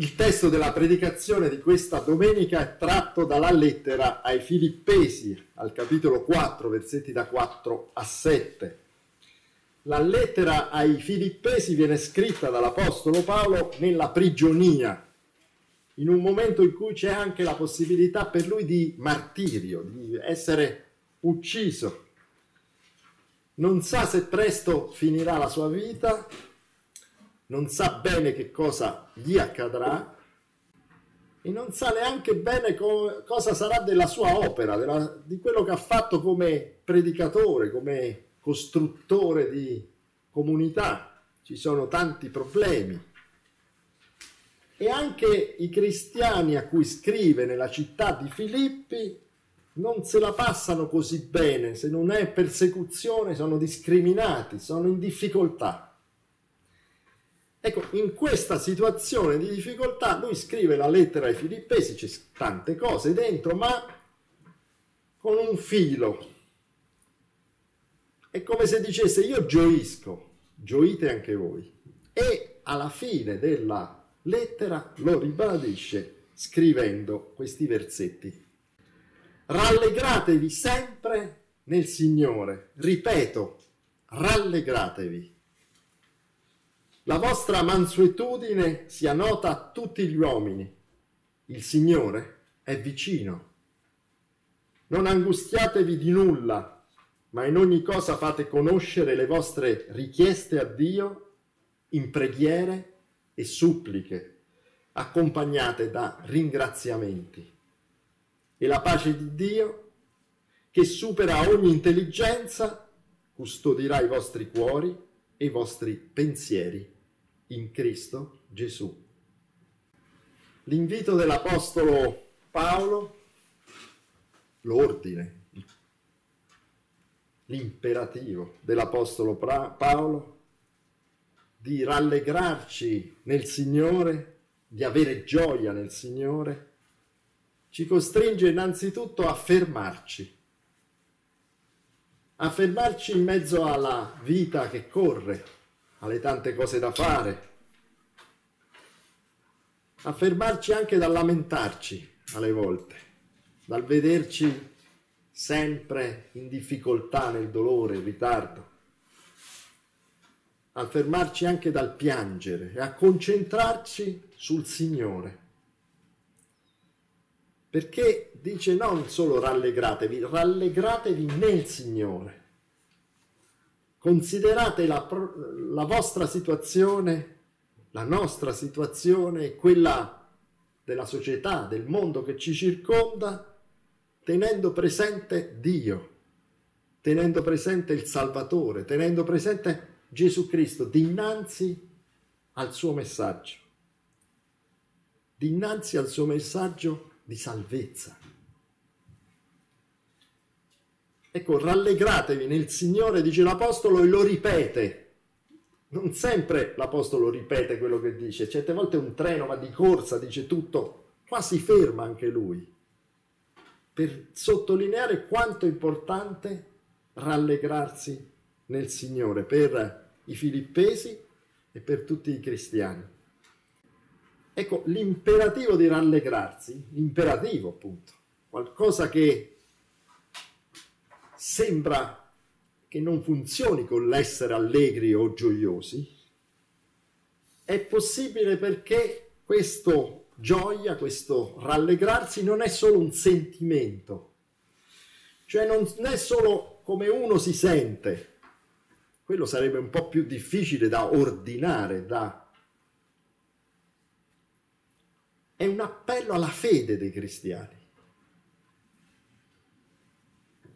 Il testo della predicazione di questa domenica è tratto dalla lettera ai Filippesi, al capitolo 4, versetti da 4 a 7. La lettera ai Filippesi viene scritta dall'Apostolo Paolo nella prigionia, in un momento in cui c'è anche la possibilità per lui di martirio, di essere ucciso. Non sa se presto finirà la sua vita, non sa bene che cosa gli accadrà e non sa neanche bene co- cosa sarà della sua opera, della, di quello che ha fatto come predicatore, come costruttore di comunità. Ci sono tanti problemi. E anche i cristiani a cui scrive nella città di Filippi non se la passano così bene, se non è persecuzione sono discriminati, sono in difficoltà. Ecco, in questa situazione di difficoltà lui scrive la lettera ai Filippesi, c'è tante cose dentro, ma con un filo. È come se dicesse io gioisco, gioite anche voi. E alla fine della lettera lo ribadisce scrivendo questi versetti. Rallegratevi sempre nel Signore. Ripeto, rallegratevi. La vostra mansuetudine sia nota a tutti gli uomini. Il Signore è vicino. Non angustiatevi di nulla, ma in ogni cosa fate conoscere le vostre richieste a Dio in preghiere e suppliche, accompagnate da ringraziamenti. E la pace di Dio, che supera ogni intelligenza, custodirà i vostri cuori e i vostri pensieri in Cristo Gesù. L'invito dell'Apostolo Paolo, l'ordine, l'imperativo dell'Apostolo Paolo di rallegrarci nel Signore, di avere gioia nel Signore, ci costringe innanzitutto a fermarci, a fermarci in mezzo alla vita che corre, alle tante cose da fare, a fermarci anche dal lamentarci alle volte, dal vederci sempre in difficoltà nel dolore, in ritardo, a fermarci anche dal piangere e a concentrarci sul Signore. Perché dice non solo rallegratevi, rallegratevi nel Signore. Considerate la, la vostra situazione, la nostra situazione e quella della società, del mondo che ci circonda, tenendo presente Dio, tenendo presente il Salvatore, tenendo presente Gesù Cristo dinanzi al suo messaggio, dinanzi al suo messaggio di salvezza. Ecco, rallegratevi nel Signore, dice l'Apostolo, e lo ripete. Non sempre l'Apostolo ripete quello che dice, certe volte un treno va di corsa, dice tutto, qua si ferma anche lui, per sottolineare quanto è importante rallegrarsi nel Signore per i filippesi e per tutti i cristiani. Ecco, l'imperativo di rallegrarsi, l'imperativo appunto, qualcosa che sembra che non funzioni con l'essere allegri o gioiosi, è possibile perché questo gioia, questo rallegrarsi non è solo un sentimento, cioè non è solo come uno si sente, quello sarebbe un po' più difficile da ordinare, da... è un appello alla fede dei cristiani.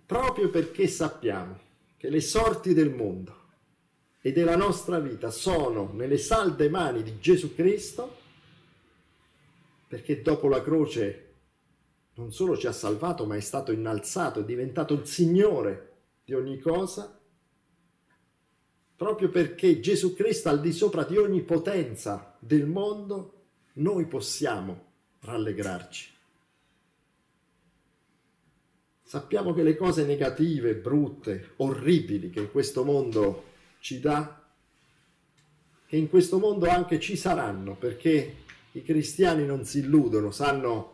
Proprio perché sappiamo che le sorti del mondo e della nostra vita sono nelle salde mani di Gesù Cristo, perché dopo la croce non solo ci ha salvato, ma è stato innalzato, è diventato il Signore di ogni cosa, proprio perché Gesù Cristo al di sopra di ogni potenza del mondo, noi possiamo rallegrarci. Sappiamo che le cose negative, brutte, orribili che in questo mondo ci dà, che in questo mondo anche ci saranno, perché I cristiani non si illudono, sanno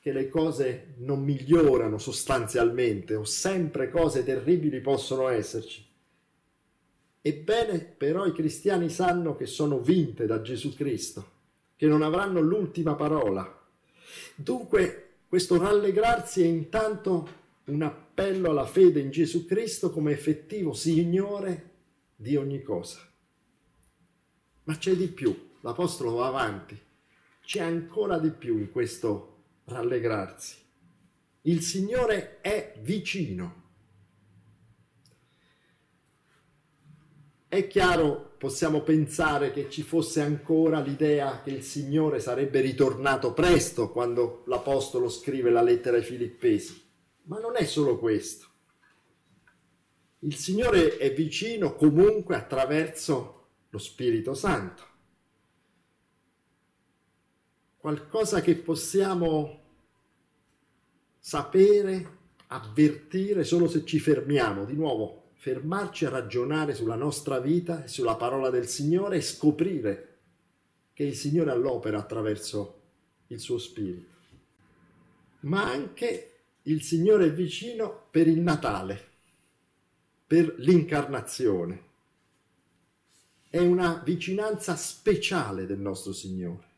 che le cose non migliorano sostanzialmente o sempre cose terribili possono esserci. Ebbene, però i cristiani sanno che sono vinte da Gesù Cristo, che non avranno l'ultima parola. Dunque, questo rallegrarsi è intanto un appello alla fede in Gesù Cristo come effettivo Signore di ogni cosa. Ma c'è di più, l'Apostolo va avanti, c'è ancora di più in questo rallegrarsi. Il Signore è vicino. È chiaro, possiamo pensare che ci fosse ancora l'idea che il Signore sarebbe ritornato presto quando l'Apostolo scrive la lettera ai Filippesi, ma non è solo questo. Il Signore è vicino comunque attraverso lo Spirito Santo. Qualcosa che possiamo sapere, avvertire solo se ci fermiamo, di nuovo, fermarci a ragionare sulla nostra vita sulla parola del Signore e scoprire che il Signore all'opera attraverso il suo Spirito. Ma anche il Signore è vicino per il Natale, per l'incarnazione. È una vicinanza speciale del nostro Signore.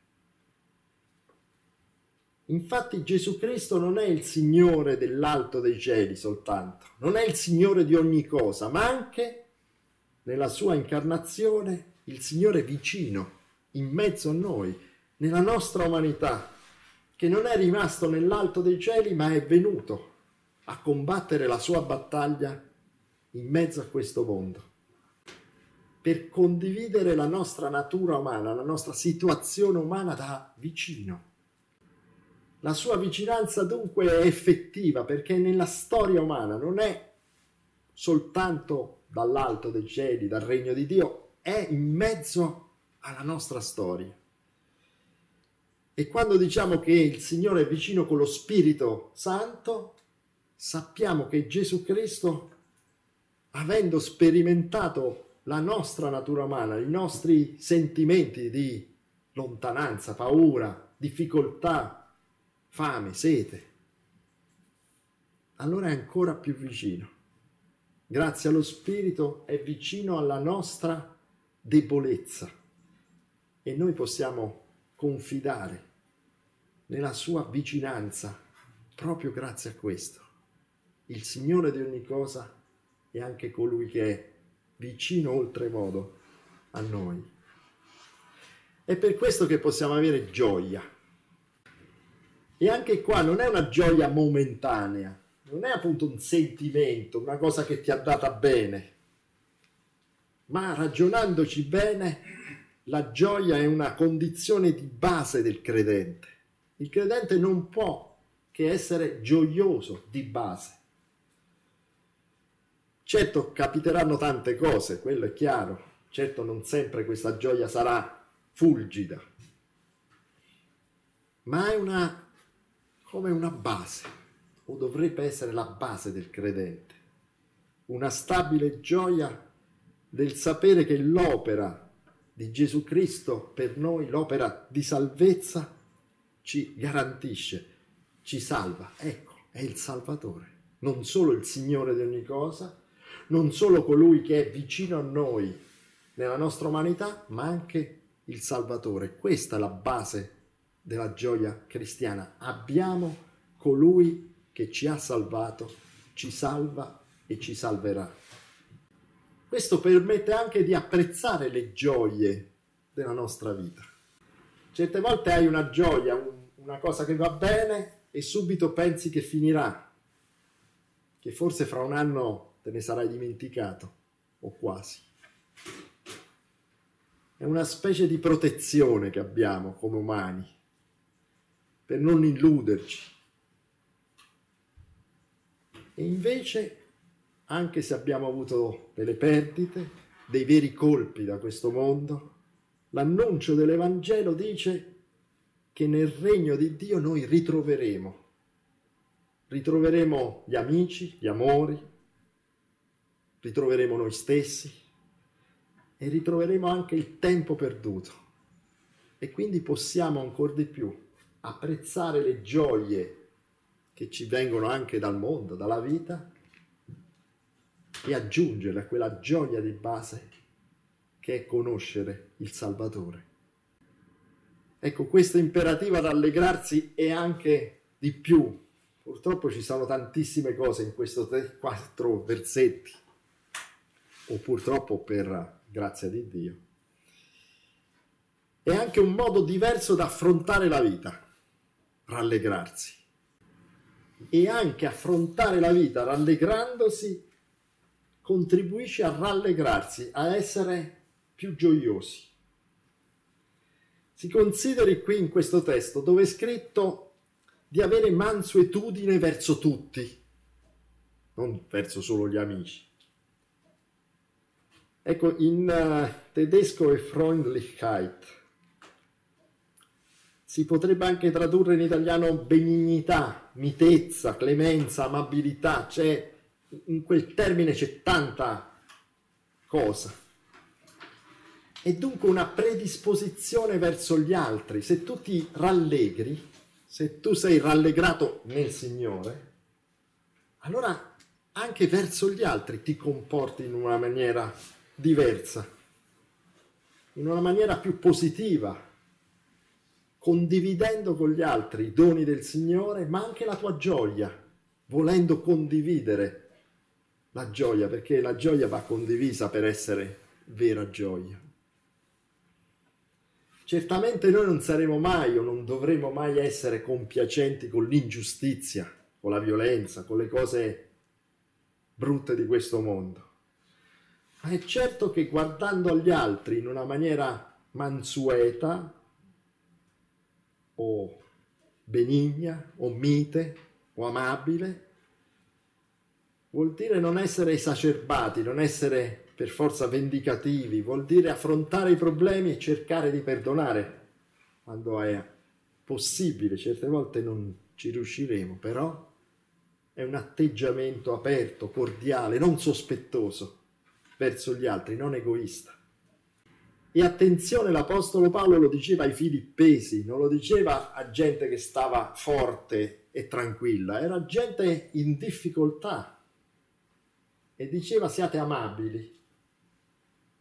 Infatti Gesù Cristo non è il Signore dell'alto dei cieli soltanto, non è il Signore di ogni cosa, ma anche nella sua incarnazione il Signore vicino, in mezzo a noi, nella nostra umanità, che non è rimasto nell'alto dei cieli, ma è venuto a combattere la sua battaglia in mezzo a questo mondo, per condividere la nostra natura umana, la nostra situazione umana da vicino la sua vicinanza dunque è effettiva perché nella storia umana non è soltanto dall'alto dei cieli, dal regno di Dio, è in mezzo alla nostra storia. E quando diciamo che il Signore è vicino con lo Spirito Santo, sappiamo che Gesù Cristo, avendo sperimentato la nostra natura umana, i nostri sentimenti di lontananza, paura, difficoltà, fame, sete, allora è ancora più vicino. Grazie allo Spirito è vicino alla nostra debolezza e noi possiamo confidare nella sua vicinanza proprio grazie a questo. Il Signore di ogni cosa è anche colui che è vicino oltremodo a noi. È per questo che possiamo avere gioia e anche qua non è una gioia momentanea, non è appunto un sentimento, una cosa che ti ha data bene, ma ragionandoci bene, la gioia è una condizione di base del credente. Il credente non può che essere gioioso di base. Certo capiteranno tante cose, quello è chiaro, certo non sempre questa gioia sarà fulgida, ma è una come una base, o dovrebbe essere la base del credente, una stabile gioia del sapere che l'opera di Gesù Cristo per noi, l'opera di salvezza, ci garantisce, ci salva. Ecco, è il Salvatore, non solo il Signore di ogni cosa, non solo colui che è vicino a noi nella nostra umanità, ma anche il Salvatore. Questa è la base della gioia cristiana. Abbiamo colui che ci ha salvato, ci salva e ci salverà. Questo permette anche di apprezzare le gioie della nostra vita. Certe volte hai una gioia, una cosa che va bene e subito pensi che finirà, che forse fra un anno te ne sarai dimenticato, o quasi. È una specie di protezione che abbiamo come umani per non illuderci. E invece, anche se abbiamo avuto delle perdite, dei veri colpi da questo mondo, l'annuncio dell'Evangelo dice che nel regno di Dio noi ritroveremo, ritroveremo gli amici, gli amori, ritroveremo noi stessi e ritroveremo anche il tempo perduto. E quindi possiamo ancora di più apprezzare le gioie che ci vengono anche dal mondo, dalla vita, e aggiungere a quella gioia di base che è conoscere il Salvatore. Ecco, questo imperativo ad allegrarsi è anche di più. Purtroppo ci sono tantissime cose in questi quattro versetti, o purtroppo per grazia di Dio. È anche un modo diverso da affrontare la vita, rallegrarsi. E anche affrontare la vita rallegrandosi contribuisce a rallegrarsi, a essere più gioiosi. Si consideri qui in questo testo dove è scritto di avere mansuetudine verso tutti, non verso solo gli amici. Ecco, in uh, tedesco è Freundlichkeit. Si potrebbe anche tradurre in italiano benignità, mitezza, clemenza, amabilità, c'è in quel termine c'è tanta cosa. E dunque una predisposizione verso gli altri. Se tu ti rallegri, se tu sei rallegrato nel Signore, allora anche verso gli altri ti comporti in una maniera diversa, in una maniera più positiva, condividendo con gli altri i doni del Signore, ma anche la tua gioia, volendo condividere la gioia, perché la gioia va condivisa per essere vera gioia. Certamente noi non saremo mai o non dovremo mai essere compiacenti con l'ingiustizia, con la violenza, con le cose brutte di questo mondo. Ma è certo che guardando agli altri in una maniera mansueta o benigna o mite o amabile, vuol dire non essere esacerbati, non essere per forza vendicativi, vuol dire affrontare i problemi e cercare di perdonare quando è possibile, certe volte non ci riusciremo, però è un atteggiamento aperto, cordiale, non sospettoso verso gli altri, non egoista. E attenzione, l'Apostolo Paolo lo diceva ai filippesi, non lo diceva a gente che stava forte e tranquilla, era gente in difficoltà, e diceva siate amabili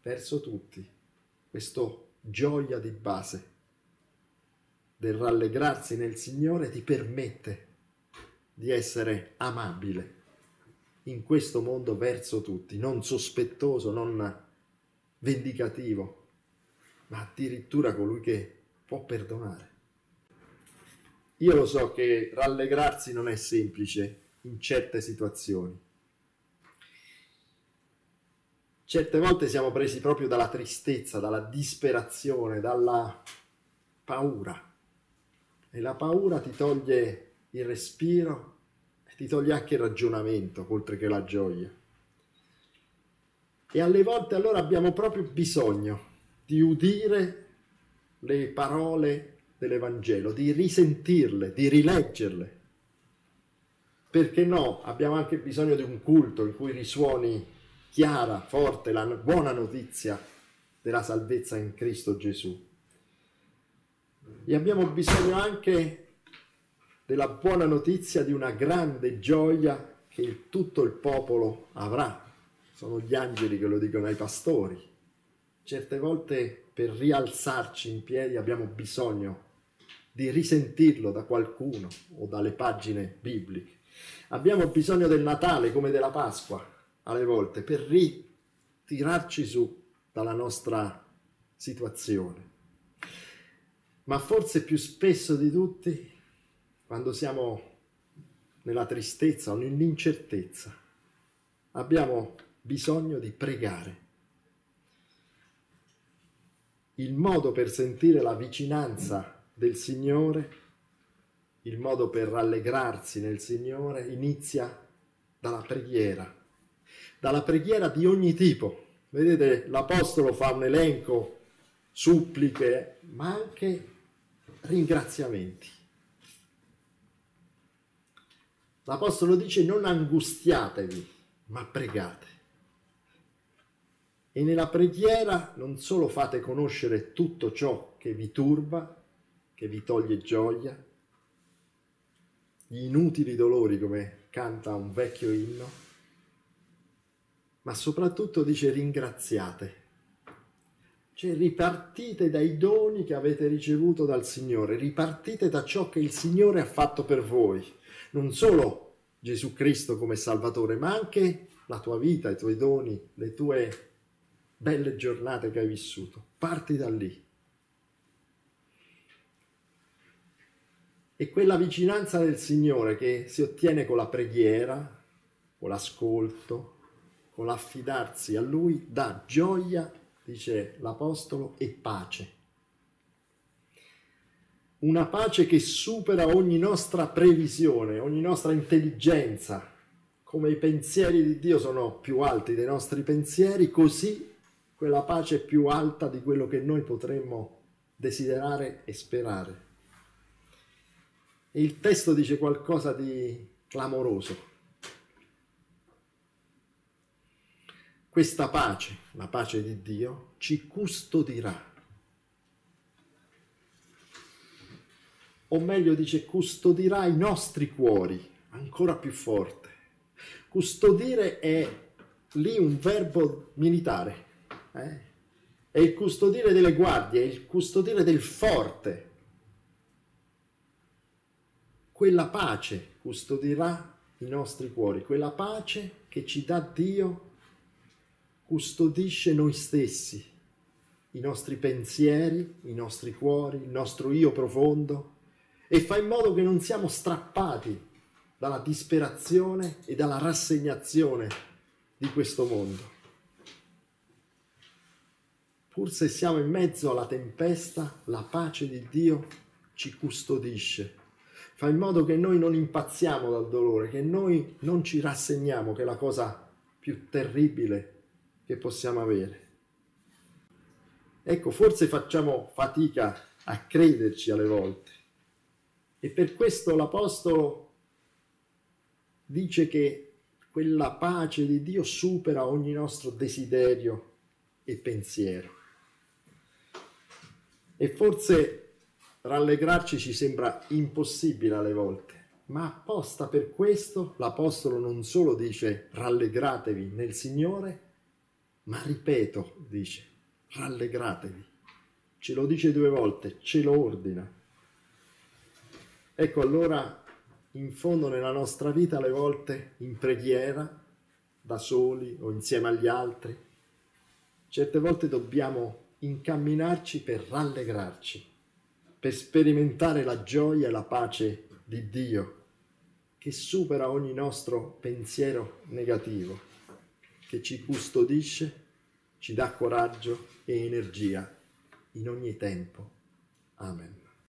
verso tutti. Questo gioia di base del rallegrarsi nel Signore ti permette di essere amabile in questo mondo verso tutti, non sospettoso, non vendicativo, ma addirittura colui che può perdonare. Io lo so che rallegrarsi non è semplice in certe situazioni certe volte siamo presi proprio dalla tristezza, dalla disperazione, dalla paura. E la paura ti toglie il respiro e ti toglie anche il ragionamento, oltre che la gioia. E alle volte allora abbiamo proprio bisogno di udire le parole dell'Evangelo, di risentirle, di rileggerle. Perché no? Abbiamo anche bisogno di un culto in cui risuoni chiara, forte la buona notizia della salvezza in Cristo Gesù. E abbiamo bisogno anche della buona notizia di una grande gioia che tutto il popolo avrà. Sono gli angeli che lo dicono ai pastori. Certe volte per rialzarci in piedi abbiamo bisogno di risentirlo da qualcuno o dalle pagine bibliche. Abbiamo bisogno del Natale come della Pasqua, alle volte per ritirarci su dalla nostra situazione. Ma forse più spesso di tutti, quando siamo nella tristezza o nell'incertezza, abbiamo bisogno di pregare. Il modo per sentire la vicinanza del Signore, il modo per rallegrarsi nel Signore inizia dalla preghiera dalla preghiera di ogni tipo. Vedete, l'Apostolo fa un elenco, suppliche, ma anche ringraziamenti. L'Apostolo dice non angustiatevi, ma pregate. E nella preghiera non solo fate conoscere tutto ciò che vi turba, che vi toglie gioia, gli inutili dolori come canta un vecchio inno, ma soprattutto dice ringraziate. Cioè ripartite dai doni che avete ricevuto dal Signore, ripartite da ciò che il Signore ha fatto per voi, non solo Gesù Cristo come Salvatore, ma anche la tua vita, i tuoi doni, le tue belle giornate che hai vissuto. Parti da lì. E quella vicinanza del Signore che si ottiene con la preghiera, con l'ascolto, con l'affidarsi a Lui, dà gioia, dice l'Apostolo, e pace. Una pace che supera ogni nostra previsione, ogni nostra intelligenza. Come i pensieri di Dio sono più alti dei nostri pensieri, così quella pace più alta di quello che noi potremmo desiderare e sperare. Il testo dice qualcosa di clamoroso. Questa pace, la pace di Dio, ci custodirà. O meglio dice, custodirà i nostri cuori, ancora più forte. Custodire è lì un verbo militare, eh? è il custodire delle guardie, è il custodire del forte, quella pace custodirà i nostri cuori, quella pace che ci dà Dio custodisce noi stessi, i nostri pensieri, i nostri cuori, il nostro io profondo e fa in modo che non siamo strappati dalla disperazione e dalla rassegnazione di questo mondo. Pur se siamo in mezzo alla tempesta, la pace di Dio ci custodisce fa in modo che noi non impazziamo dal dolore, che noi non ci rassegniamo, che è la cosa più terribile che possiamo avere. Ecco, forse facciamo fatica a crederci alle volte. E per questo l'Apostolo dice che quella pace di Dio supera ogni nostro desiderio e pensiero. E forse Rallegrarci ci sembra impossibile alle volte, ma apposta per questo l'Apostolo non solo dice rallegratevi nel Signore, ma ripeto, dice rallegratevi. Ce lo dice due volte, ce lo ordina. Ecco allora, in fondo nella nostra vita alle volte in preghiera, da soli o insieme agli altri, certe volte dobbiamo incamminarci per rallegrarci per sperimentare la gioia e la pace di Dio che supera ogni nostro pensiero negativo, che ci custodisce, ci dà coraggio e energia in ogni tempo. Amen.